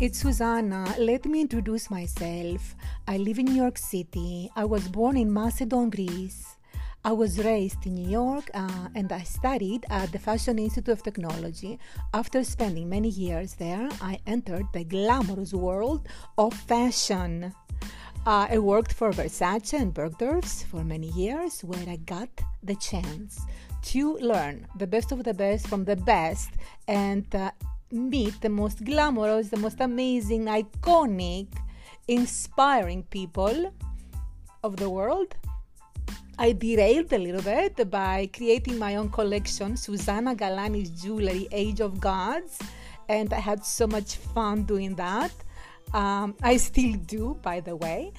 It's Susanna. Let me introduce myself. I live in New York City. I was born in Macedon, Greece. I was raised in New York uh, and I studied at the Fashion Institute of Technology. After spending many years there, I entered the glamorous world of fashion. Uh, I worked for Versace and Bergdorf's for many years, where I got the chance to learn the best of the best from the best and uh, meet the most glamorous, the most amazing, iconic, inspiring people of the world. I derailed a little bit by creating my own collection, Susanna Galanis Jewelry Age of Gods, and I had so much fun doing that. Um, I still do, by the way.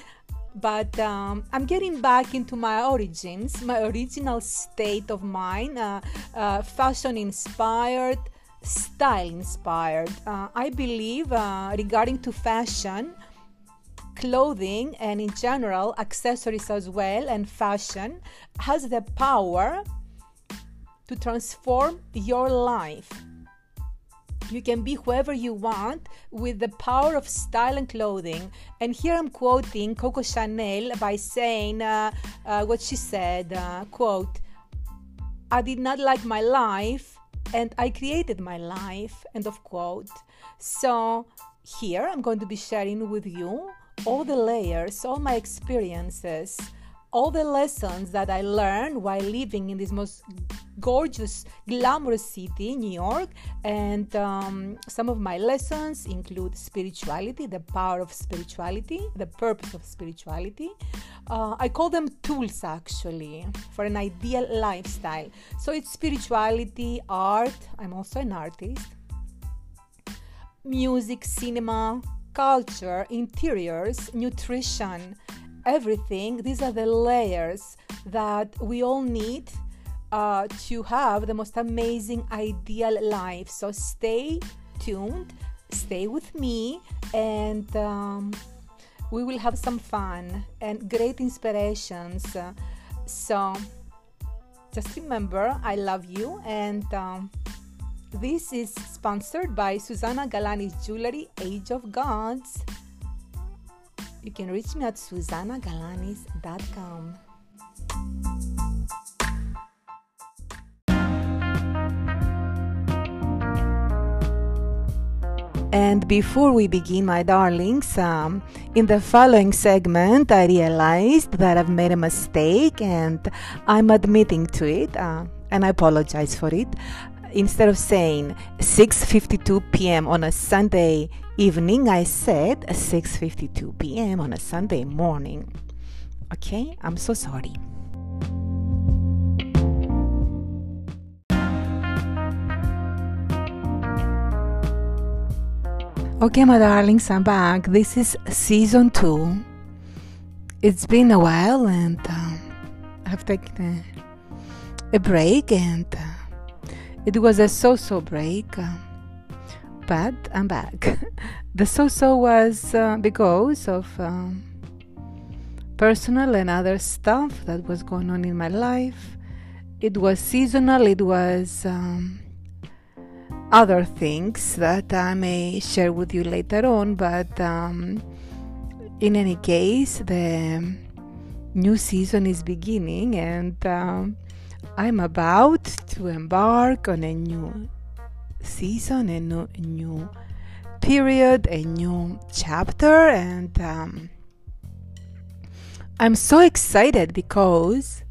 But um, I'm getting back into my origins, my original state of mind, uh, uh, fashion inspired, style inspired. Uh, I believe, uh, regarding to fashion, clothing and in general accessories as well and fashion has the power to transform your life you can be whoever you want with the power of style and clothing. And here I'm quoting Coco Chanel by saying uh, uh, what she said, uh, quote, I did not like my life and I created my life, end of quote. So here I'm going to be sharing with you all the layers, all my experiences, all the lessons that I learned while living in this most gorgeous, glamorous city, New York. And um, some of my lessons include spirituality, the power of spirituality, the purpose of spirituality. Uh, I call them tools actually for an ideal lifestyle. So it's spirituality, art. I'm also an artist. Music, cinema, culture, interiors, nutrition, everything. These are the layers that we all need uh, to have the most amazing, ideal life. So stay tuned, stay with me, and um, we will have some fun and great inspirations. So just remember, I love you, and um, this is sponsored by Susanna Galanis Jewelry, Age of Gods. You can reach me at susannagalanis.com. And before we begin, my darlings, um, in the following segment, I realized that I've made a mistake and I'm admitting to it, uh, and I apologize for it. Instead of saying 6:52 p.m. on a Sunday evening, I said 6:52 p.m. on a Sunday morning. Okay, I'm so sorry. Okay, my darlings, I'm back. This is season two. It's been a while, and um, I've taken a, a break, and uh, it was a so-so break. Uh, but I'm back. the so-so was uh, because of um, personal and other stuff that was going on in my life. It was seasonal. It was. Um, other things that I may share with you later on, but um, in any case, the new season is beginning and um, I'm about to embark on a new season, a new, new period, a new chapter, and um, I'm so excited because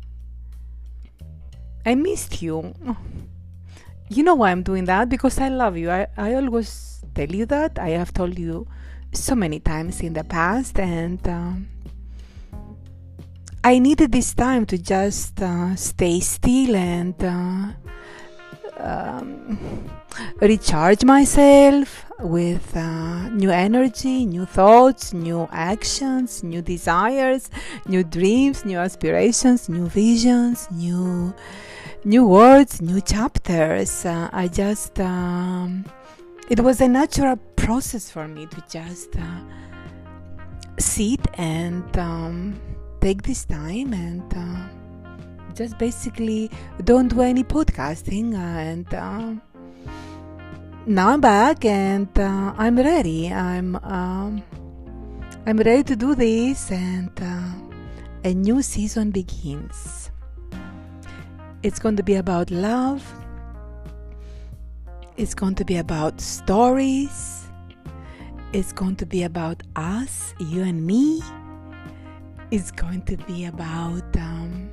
I missed you you know why I'm doing that? Because I love you. I, I always tell you that. I have told you so many times in the past, and um, I needed this time to just uh, stay still and uh, um, recharge myself with uh, new energy, new thoughts, new actions, new desires, new dreams, new aspirations, new visions, new new words, new chapters. Uh, I just, um, it was a natural process for me to just uh, sit and um, take this time and uh, just basically don't do any podcasting and uh, now I'm back and uh, I'm ready. I'm um, I'm ready to do this, and uh, a new season begins. It's going to be about love. It's going to be about stories. It's going to be about us, you and me. It's going to be about um,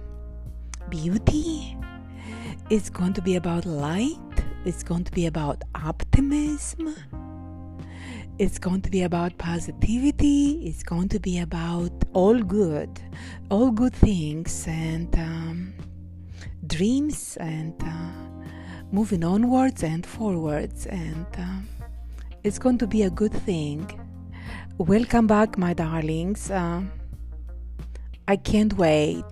beauty. It's going to be about light. It's going to be about optimism. It's going to be about positivity. It's going to be about all good, all good things, and um, dreams, and uh, moving onwards and forwards. And uh, it's going to be a good thing. Welcome back, my darlings. Uh, I can't wait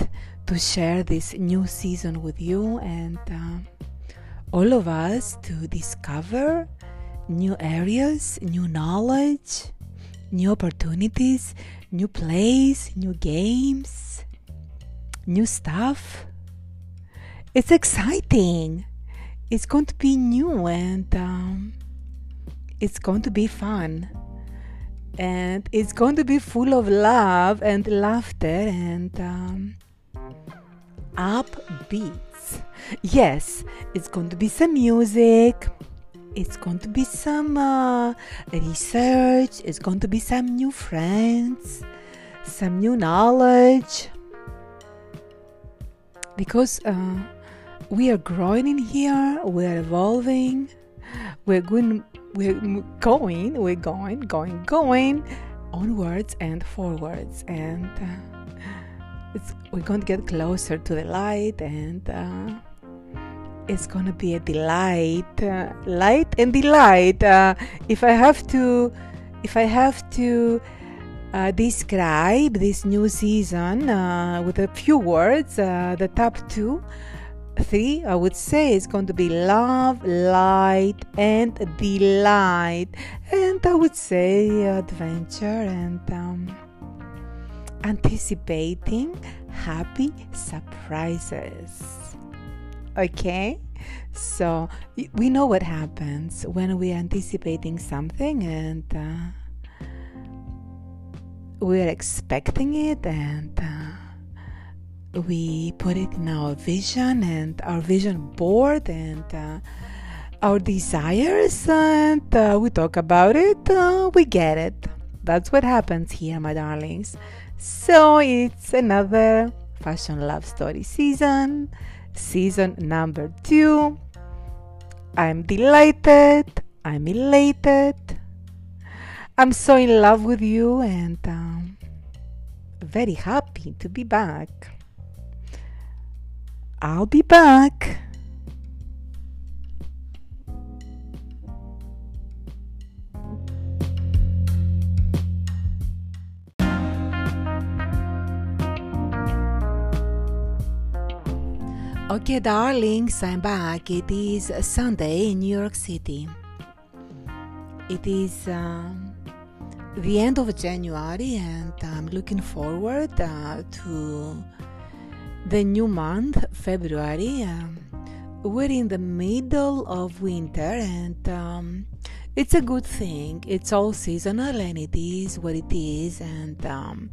to share this new season with you and uh, all of us to discover new areas, new knowledge, new opportunities, new plays, new games, new stuff. It's exciting. It's going to be new and um, it's going to be fun. And it's going to be full of love and laughter and um, upbeats. Yes, it's going to be some music. It's going to be some uh, research. It's going to be some new friends, some new knowledge. Because uh, we are growing in here, we are evolving, we're going, we're going, we're going, going, going onwards and forwards, and. Uh, we're going to get closer to the light and uh, it's going to be a delight uh, light and delight uh, if i have to if i have to uh, describe this new season uh, with a few words uh, the top two three i would say is going to be love light and delight and i would say adventure and um, anticipating happy surprises. Okay? So we know what happens when we're anticipating something and uh, we're expecting it and uh, we put it in our vision and our vision board and uh, our desires and uh, we talk about it, uh, we get it. That's what happens here, my darlings. So it's another fashion love story season, season number two. I'm delighted, I'm elated, I'm so in love with you, and um, very happy to be back. I'll be back. Okay, darlings, I'm back. It is Sunday in New York City. It is um, the end of January, and I'm looking forward uh, to the new month, February. Um, we're in the middle of winter, and um, it's a good thing. It's all seasonal, and it is what it is, and um,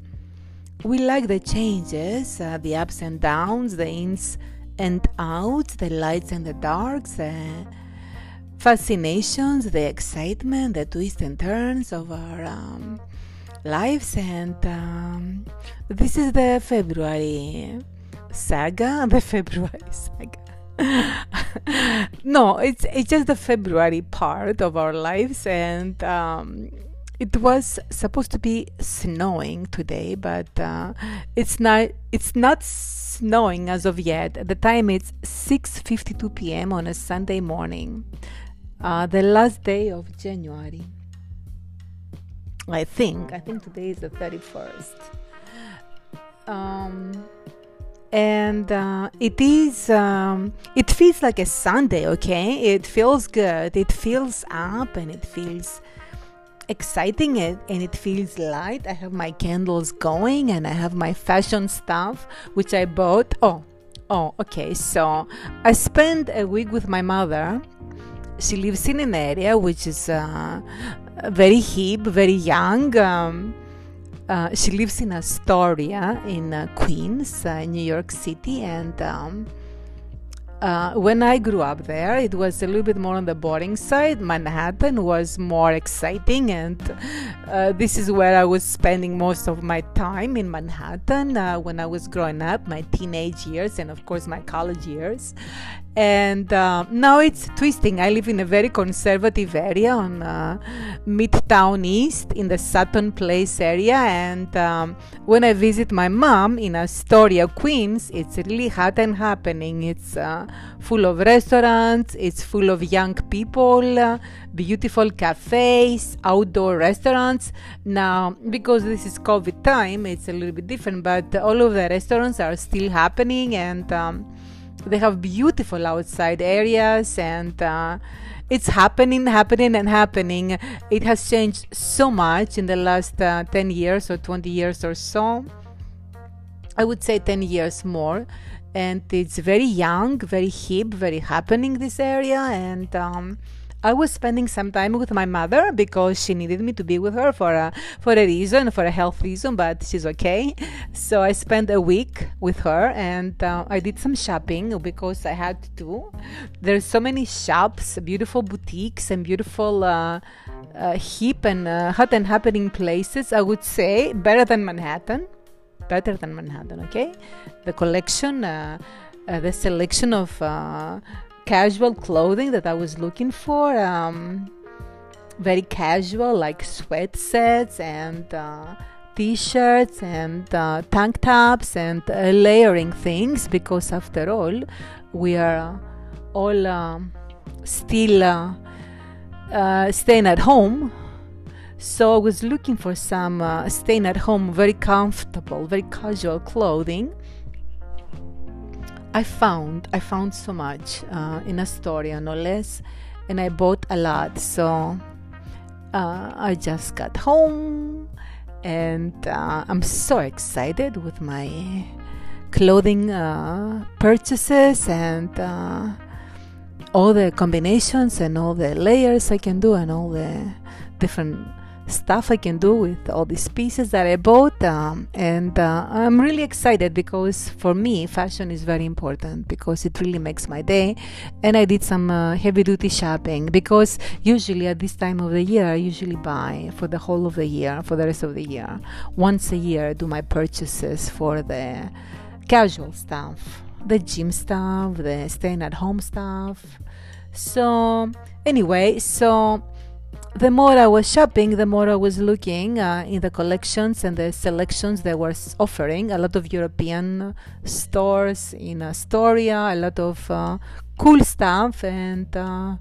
we like the changes, uh, the ups and downs, the ins and outs, the lights and the darks, the fascinations, the excitement, the twists and turns of our um, lives. And um, this is the February saga, the February saga. no, it's it's just the February part of our lives, and um, it was supposed to be snowing today, but uh, it's not. It's not snowing as of yet. The time is 6:52 p.m. on a Sunday morning, uh, the last day of January. I think. I think today is the 31st. Um, and uh, it is. Um, it feels like a Sunday. Okay, it feels good. It feels up, and it feels exciting it and it feels light. I have my candles going and I have my fashion stuff which I bought. Oh, oh, okay. So I spent a week with my mother she lives in an area which is uh, very hip, very young. Um, uh, she lives in Astoria in uh, Queens, uh, New York City, and um, uh, when I grew up there, it was a little bit more on the boring side. Manhattan was more exciting, and uh, this is where I was spending most of my time in Manhattan uh, when I was growing up, my teenage years, and of course, my college years and uh, now it's twisting. I live in a very conservative area on uh, Midtown East in the Sutton Place area, and um, when I visit my mom in Astoria, Queens, it's really hot and happening. It's full of restaurants, it's full of young people, beautiful cafes, outdoor restaurants. Now, because this is COVID time, it's a little bit different, but all of the restaurants are still happening and um, they have beautiful outside areas and uh, it's happening happening and happening. It has changed so much in the last uh, 10 years or 20 years or so. I would say 10 years more and it's very young very hip very happening this area and um, I was spending some time with my mother because she needed me to be with her for a for a reason, for a health reason, but she's okay. So I spent a week with her and uh, I did some shopping because I had to. There's so many shops, beautiful boutiques, and beautiful. Uh, uh, hip and uh, hot and happening places, I would say, better than Manhattan. Better than Manhattan, okay? The collection, uh, uh, the selection of uh, casual clothing that I was looking for. Um, very casual, like sweat sets and uh, t-shirts and uh, tank tops and uh, layering things because after all, we are all um, still uh, uh, staying at home. So I was looking for some uh, staying at home, very comfortable, very casual clothing I found I found so much uh, in Astoria, no less, and I bought a lot. So uh, I just got home, and uh, I'm so excited with my clothing uh, purchases and uh, all the combinations and all the layers I can do and all the different stuff I can do with all these pieces that I bought. Um, and uh, I'm really excited because for me, fashion is very important because it really makes my day. And I did some uh, heavy duty shopping because usually at this time of the year, I usually buy for the whole of the year, for the rest of the year. Once a year, I do my purchases for the casual stuff, the gym stuff, the staying at home stuff. So, anyway, so the more I was shopping, the more I was looking uh, in the collections and the selections they were offering. A lot of European stores in Astoria, a lot of uh, cool stuff, and uh,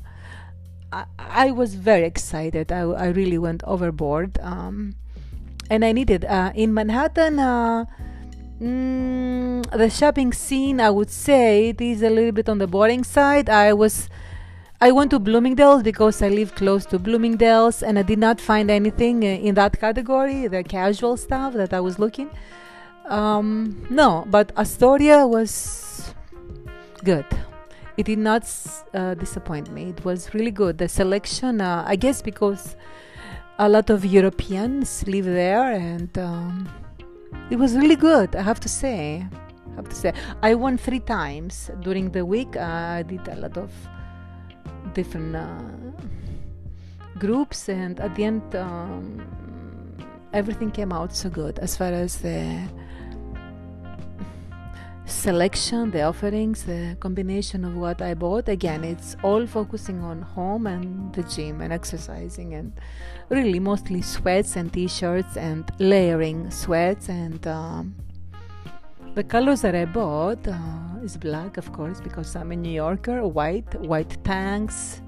I, I, was very excited. I, I really went overboard, um, and I needed uh, in Manhattan. Uh, mm, the shopping scene, I would say, it is a little bit on the boring side. I was I went to Bloomingdale's because I live close to Bloomingdale's and I did not find anything in that category, the casual stuff that I was looking. Um, no, but Astoria was good. It did not uh, disappoint me. It was really good. The selection, uh, I guess, because a lot of Europeans live there, and um, it was really good. I have to say. I have to say, I won three times during the week. Uh, I did a lot of different uh, groups, and at the end, um, everything came out so good as far as the selection, the offerings, the combination of what I bought. Again, it's all focusing on home and the gym and exercising, and really mostly sweats and t shirts and layering sweats and. Um, the colors that I bought uh, is black, of course, because I'm a New Yorker. White, white tanks,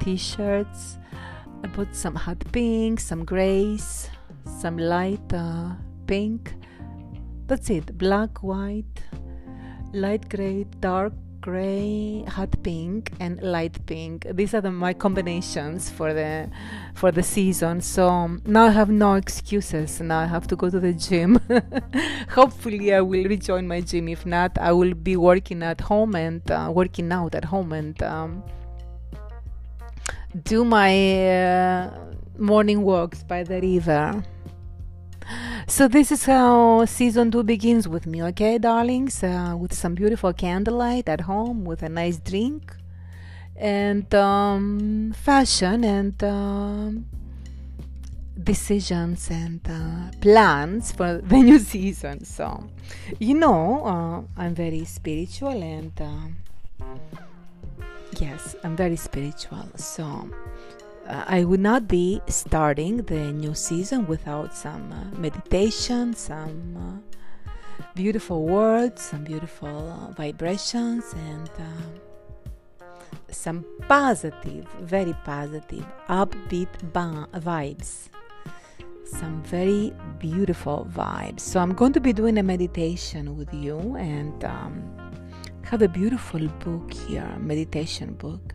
t-shirts. I bought some hot pink, some grays, some light uh, pink. That's it. Black, white, light gray, dark gray, hot pink, and light pink. These are the, my combinations for the for the season. So now I have no excuses. Now I have to go to the gym. Hopefully, I will rejoin my gym. If not, I will be working at home and uh, working out at home and. Um, do my uh, morning walks by the river. So this is how season two begins with me, okay, darlings? Uh, with some beautiful candlelight at home, with a nice drink, and um, fashion and um, decisions and uh, plans for the new season. So, you know, uh, I'm very spiritual and uh, yes, I'm very spiritual. So, I would not be starting the new season without some uh, meditation, some uh, beautiful words, some beautiful vibrations, and some positive, very positive, upbeat vibes some very beautiful vibes. So I'm going to be doing a meditation with you and um, have a beautiful book here, meditation book.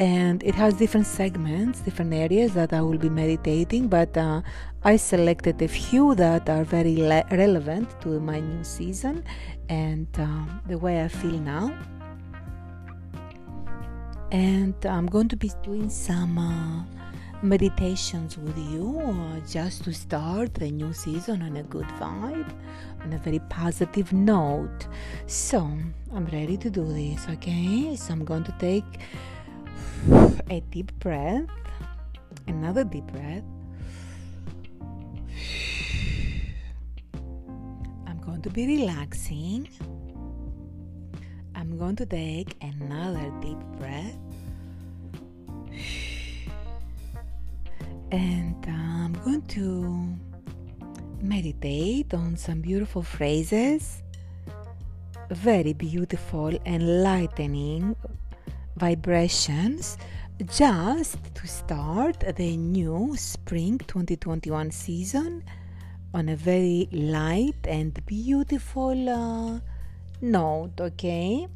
And it has different segments, different areas that I will be meditating, but uh, I selected a few that are very le- relevant to my new season and uh, the way I feel now. And I'm going to be doing some uh, meditations with you uh, just to start the new season on a good vibe, on a very positive note. So, I'm ready to do this, okay? So, I'm going to take a deep breath, another deep breath. I'm going to be relaxing. I'm going to take another deep breath. and I'm going to meditate on some beautiful phrases, very beautiful enlightening vibrations just to start the new spring 2021 season on a very light and beautiful uh, note, okay?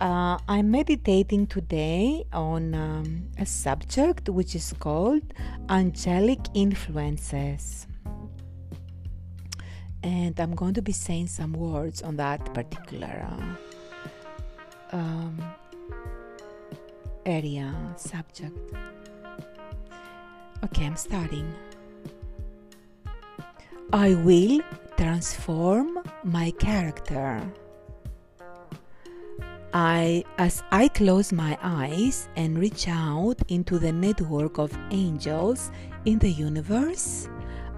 Uh, I'm meditating today on um, a subject which is called angelic influences. And I'm going to be saying some words on that particular uh, um, area, subject. Okay, I'm starting. I will transform my character. I, as I close my eyes and reach out into the network of angels in the universe,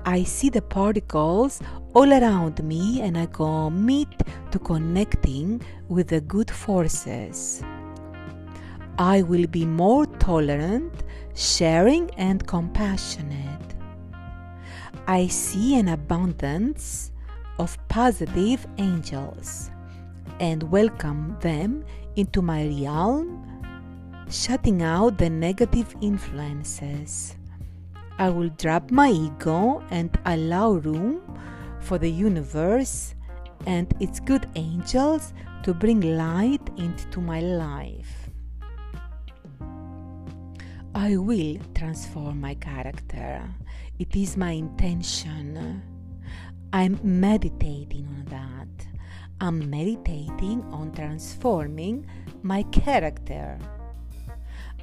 I see the particles all around me and I commit to connecting with the good forces. I will be more tolerant, sharing, and compassionate. I see an abundance of positive angels and welcome them into my realm, shutting out the negative influences. I will drop my ego and allow room for the universe and its good angels to bring light into my life. I will transform my character. It is my intention. I'm meditating on that. I'm meditating on transforming my character.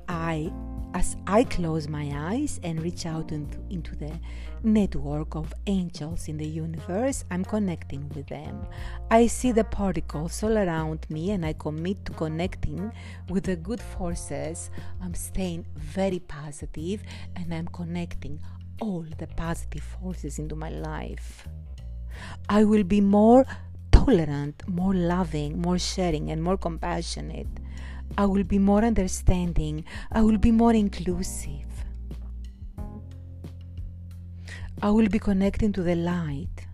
I as I close my eyes and reach out into, into, the network of angels in the universe, I'm connecting with them. I see the particles all around me and I commit to connecting with the good forces. I'm staying very positive and I'm connecting all the positive forces into my life. I will be more tolerant, more loving, more sharing, and more compassionate. I will be more understanding. I will be more inclusive. I will be connecting to the light.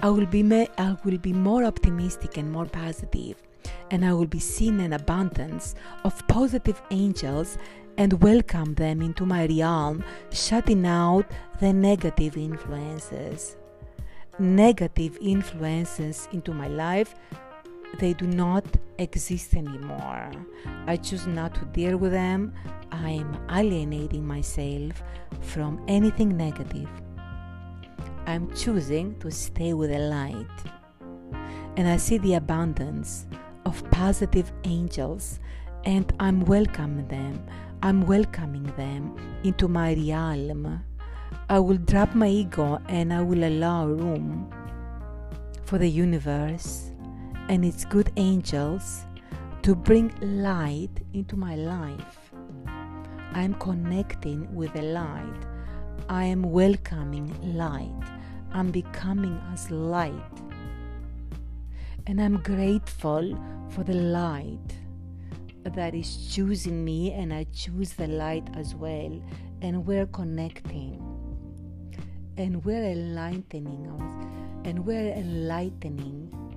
I will be ma- I will be more optimistic and more positive, and I will be seeing an abundance of positive angels and welcome them into my realm, shutting out the negative influences negative influences into my life, they do not exist anymore. I choose not to deal with them. I'm alienating myself from anything negative. I'm choosing to stay with the light. And I see the abundance of positive angels and I'm welcoming them. I'm welcoming them into my realm. I will drop my ego and I will allow room for the universe and its good angels to bring light into my life. I am connecting with the light. I am welcoming light. I'm becoming as light. And I'm grateful for the light that is choosing me, and I choose the light as well. And we're connecting. And we're enlightening us. And we're enlightening.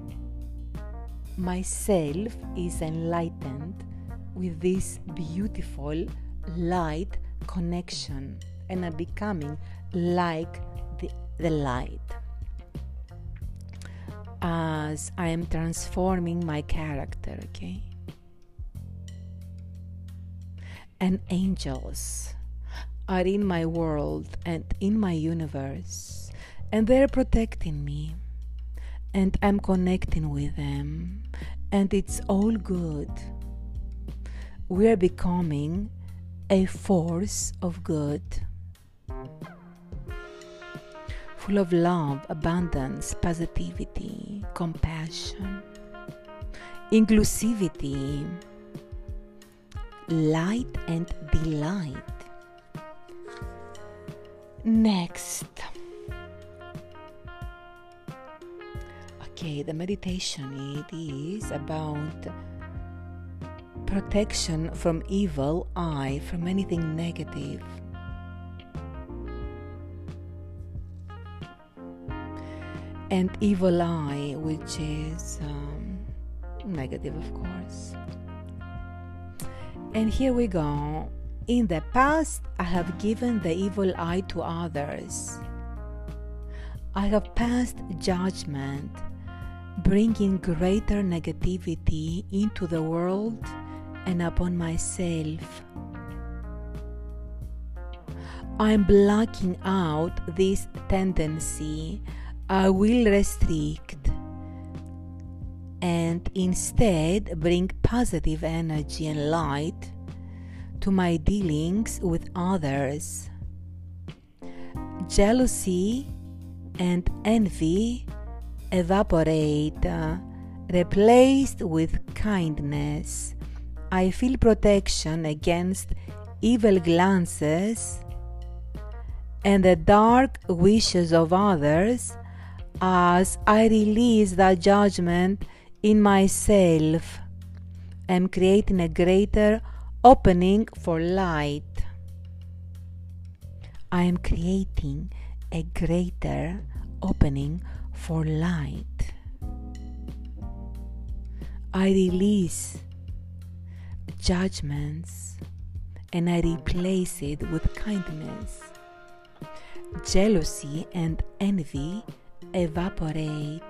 Myself is enlightened with this beautiful light connection. And I'm becoming like the, the light as I am transforming my character, okay? And angels are in my world and in my universe, and they're protecting me, and I'm connecting with them, and it's all good. We're becoming a force of good full of love, abundance, positivity, compassion, inclusivity, light, and delight. Next. Okay, the meditation it is about protection from evil eye, from anything negative and evil eye, which is um, negative, of course. And here we go. In the past, I have given the evil eye to others. I have passed judgment, bringing greater negativity into the world and upon myself. I'm blocking out this tendency I will restrict and instead bring positive energy and light to my dealings with others. Jealousy and envy evaporate, uh, replaced with kindness. I feel protection against evil glances and the dark wishes of others as I release that judgment in myself, I'm creating a greater opening for light. I am creating a greater opening for light. I release judgments and I replace it with kindness. Jealousy and envy evaporate.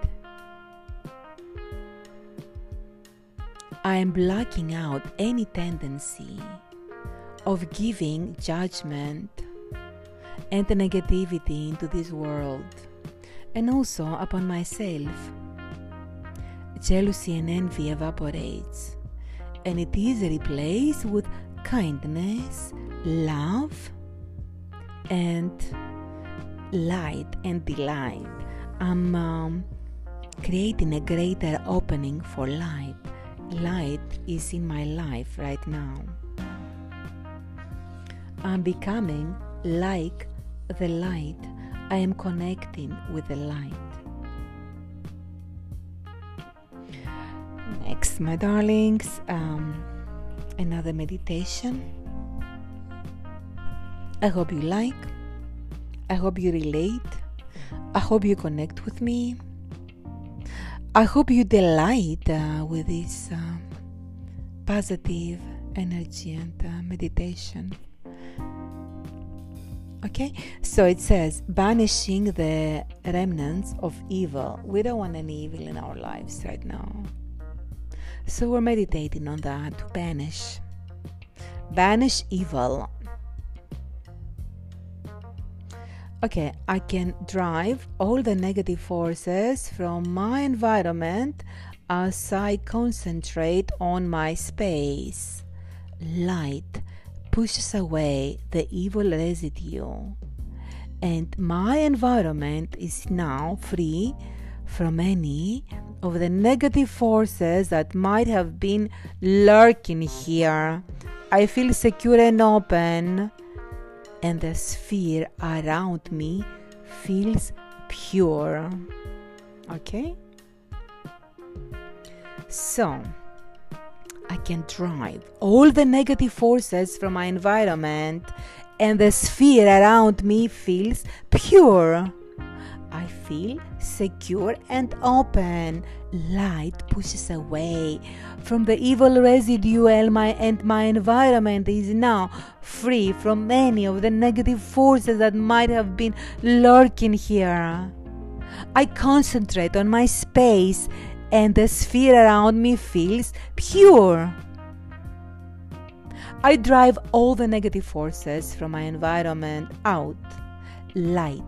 I am blocking out any tendency of giving judgment and negativity into this world and also upon myself. Jealousy and envy evaporates and it is replaced with kindness, love, and light and delight. I'm um, creating a greater opening for light. Light is in my life right now. I'm becoming like the light. I am connecting with the light. Next, my darlings, um, another meditation. I hope you like. I hope you relate. I hope you connect with me. I hope you delight uh, with this uh, positive energy and uh, meditation. Okay, so it says banishing the remnants of evil. We don't want any evil in our lives right now. So we're meditating on that to banish. Banish evil okay, I can drive all the negative forces from my environment as I concentrate on my space. light pushes away the evil residue, and my environment is now free from any of the negative forces that might have been lurking here. I feel secure and open, and the sphere around me feels pure. Okay? So, I can drive all the negative forces from my environment, and the sphere around me feels pure. I feel secure and open. Light pushes away from the evil residue, and my, and my environment is now free from any of the negative forces that might have been lurking here. I concentrate on my space, and the sphere around me feels pure. I drive all the negative forces from my environment out. Light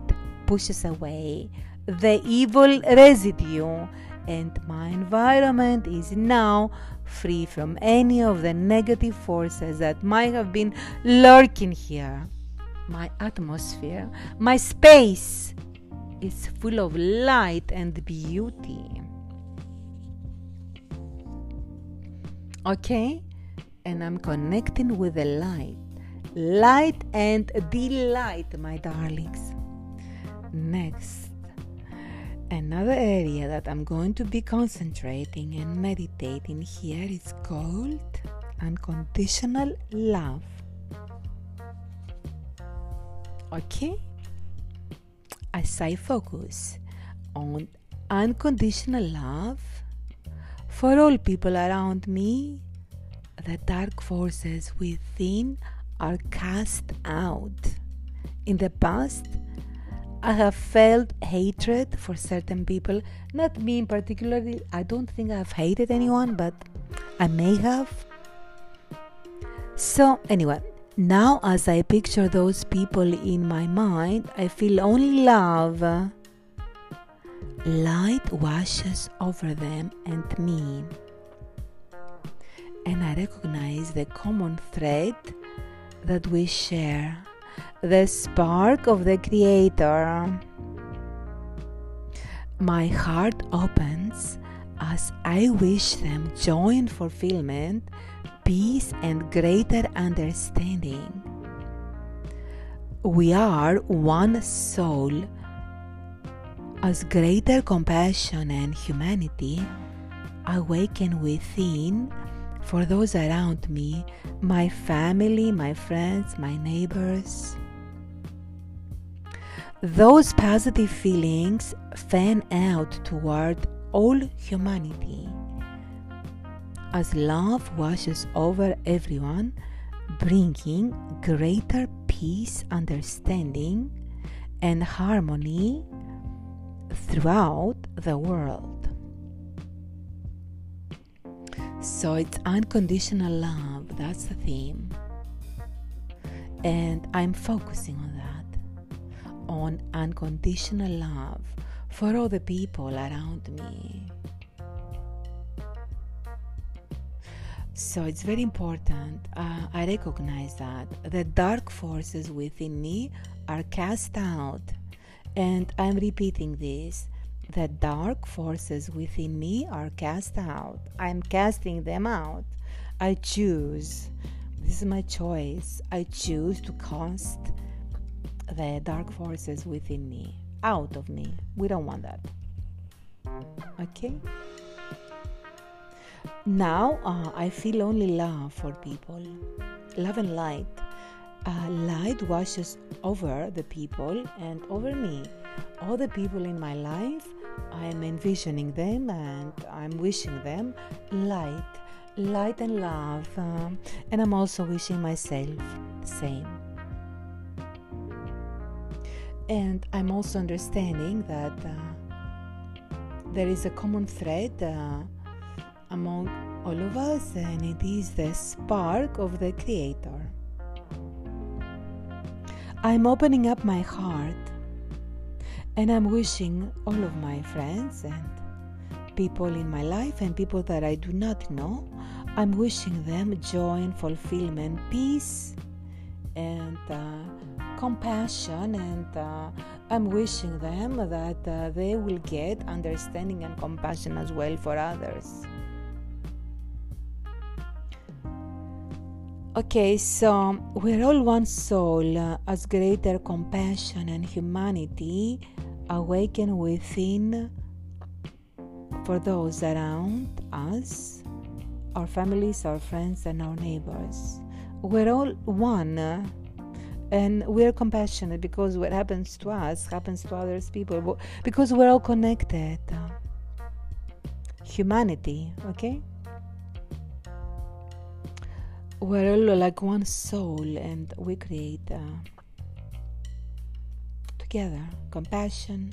pushes away the evil residue, and my environment is now free from any of the negative forces that might have been lurking here. My atmosphere, my space is full of light and beauty. Okay? And I'm connecting with the light. Light and delight, my darlings. Next, another area that I'm going to be concentrating and meditating here is called unconditional love. Okay? As I focus on unconditional love for all people around me, the dark forces within are cast out. In the past, I have felt hatred for certain people, not me in particular. I don't think I've hated anyone, but I may have. So, anyway, now as I picture those people in my mind, I feel only love. Light washes over them and me. And I recognize the common thread that we share the spark of the Creator. My heart opens as I wish them joy and fulfillment, peace and greater understanding. We are one soul. As greater compassion and humanity awaken within for those around me, my family, my friends, my neighbors. Those positive feelings fan out toward all humanity. As love washes over everyone, bringing greater peace, understanding, and harmony throughout the world. So it's unconditional love, that's the theme. And I'm focusing on that on unconditional love for all the people around me. So it's very important. Uh, I recognize that the dark forces within me are cast out, and I'm repeating this. The dark forces within me are cast out. I'm casting them out. I choose. This is my choice. I choose to cast the dark forces within me out of me. We don't want that. Okay? Now uh, I feel only love for people, love and light. Uh, light washes over the people and over me. All the people in my life, I am envisioning them and I'm wishing them light, light and love. Um, and I'm also wishing myself the same. And I'm also understanding that uh, there is a common thread uh, among all of us, and it is the spark of the Creator. I'm opening up my heart and I'm wishing all of my friends and people in my life and people that I do not know, I'm wishing them joy and fulfillment, peace and uh, compassion, and uh, I'm wishing them that uh, they will get understanding and compassion as well for others. Okay, so we're all one soul uh, as greater compassion and humanity awaken within for those around us, our families, our friends, and our neighbors. We're all one uh, and we're compassionate because what happens to us happens to others people because we're all connected. Humanity, okay? We're all like one soul and we create uh, together compassion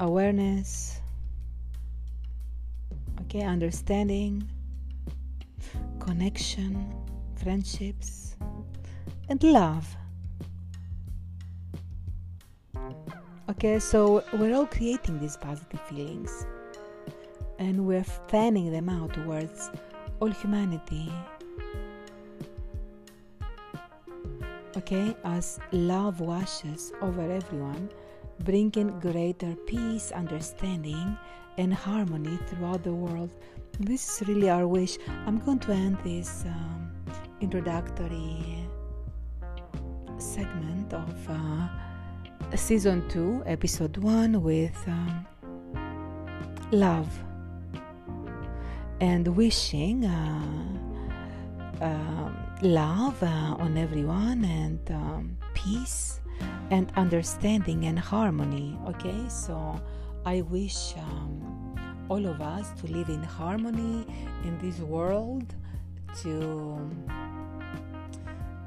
awareness okay understanding connection friendships and love. Okay so we're all creating these positive feelings and we're fanning them out towards all humanity. Okay, as love washes over everyone, bringing greater peace, understanding, and harmony throughout the world. This is really our wish. I'm going to end this um, introductory segment of uh, season 2, episode 1 with um, love and wishing uh, uh, love uh, on everyone and um, peace and understanding and harmony. Okay, so I wish um, all of us to live in harmony in this world, to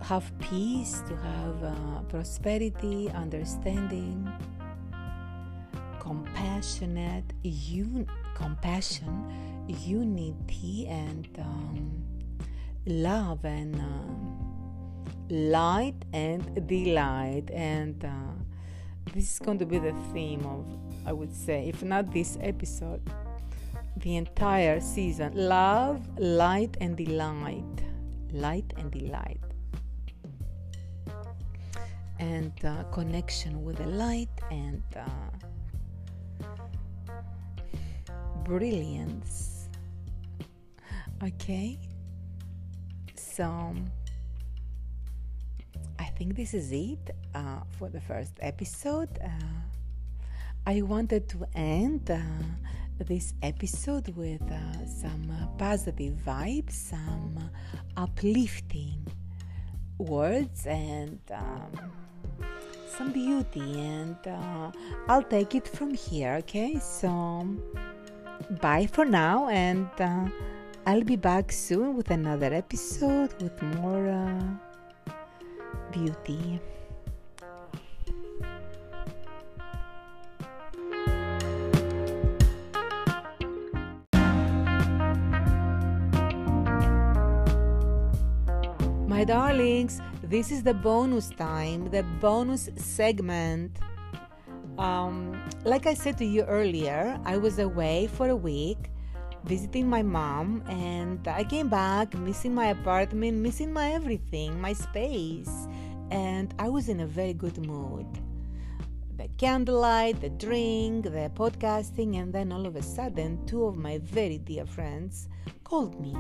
have peace, to have uh, prosperity, understanding, compassionate, un- compassion unity and um, love and uh, light and delight. And uh, this is going to be the theme of i would say if not this episode the entire season. Love light and delight. Light and delight. And uh, connection with the light and uh, brilliance Okay, so I think this is it uh, for the first episode. Uh, I wanted to end uh, this episode with uh, some uh, positive vibes, some uplifting words, and um, some beauty. And uh, I'll take it from here, okay? So, bye for now, and I'll be back soon with another episode with more uh, beauty. My darlings, this is the bonus time, the bonus segment. Um, like I said to you earlier, I was away for a week visiting my mom and I came back missing my apartment, missing my everything, my space, and I was in a very good mood. The candlelight, the drink, the podcasting, and then all of a sudden, two of my very dear friends called me.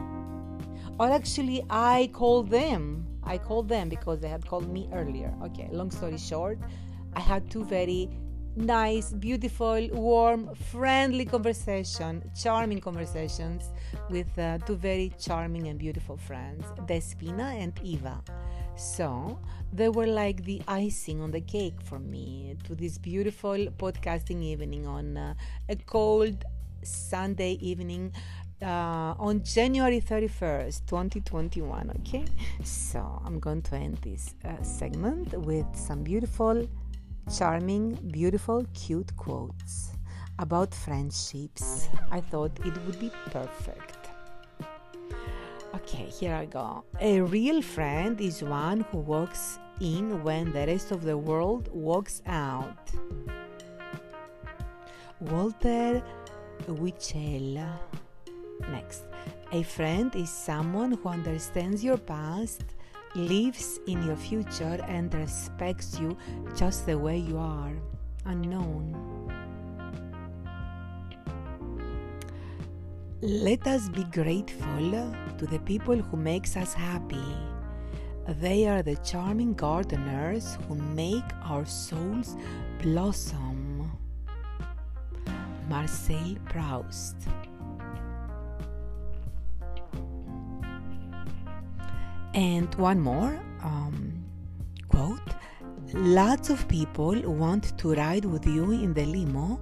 Or actually, I called them. I called them because they had called me earlier. Okay, long story short, I had two very nice, beautiful, warm, friendly conversation, charming conversations with uh, two very charming and beautiful friends, Despina and Eva. So they were like the icing on the cake for me to this beautiful podcasting evening on uh, a cold Sunday evening uh, on January 31st, 2021. Okay, so I'm going to end this uh, segment with some beautiful charming, beautiful, cute quotes about friendships. I thought it would be perfect. Okay, here I go. A real friend is one who walks in when the rest of the world walks out. Walter Winchell. Next. A friend is someone who understands your past, lives in your future, and respects you just the way you are. Unknown. Let us be grateful to the people who makes us happy. They are the charming gardeners who make our souls blossom. Marcel Proust. And one more um, quote Lots of people want to ride with you in the limo,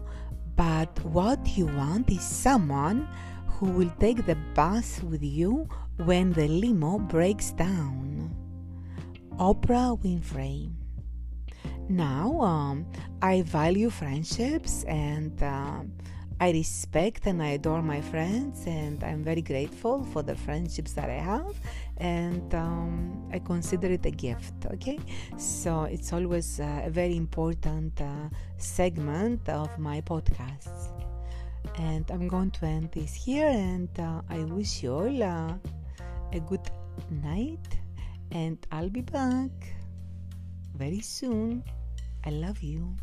but what you want is someone who will take the bus with you when the limo breaks down. Oprah Winfrey. Now, um, I value friendships and uh, I respect and I adore my friends, and I'm very grateful for the friendships that I have, and um, I consider it a gift. Okay, so it's always uh, a very important uh, segment of my podcasts. And I'm going to end this here, and uh, I wish you all uh, a good night, and I'll be back very soon. I love you.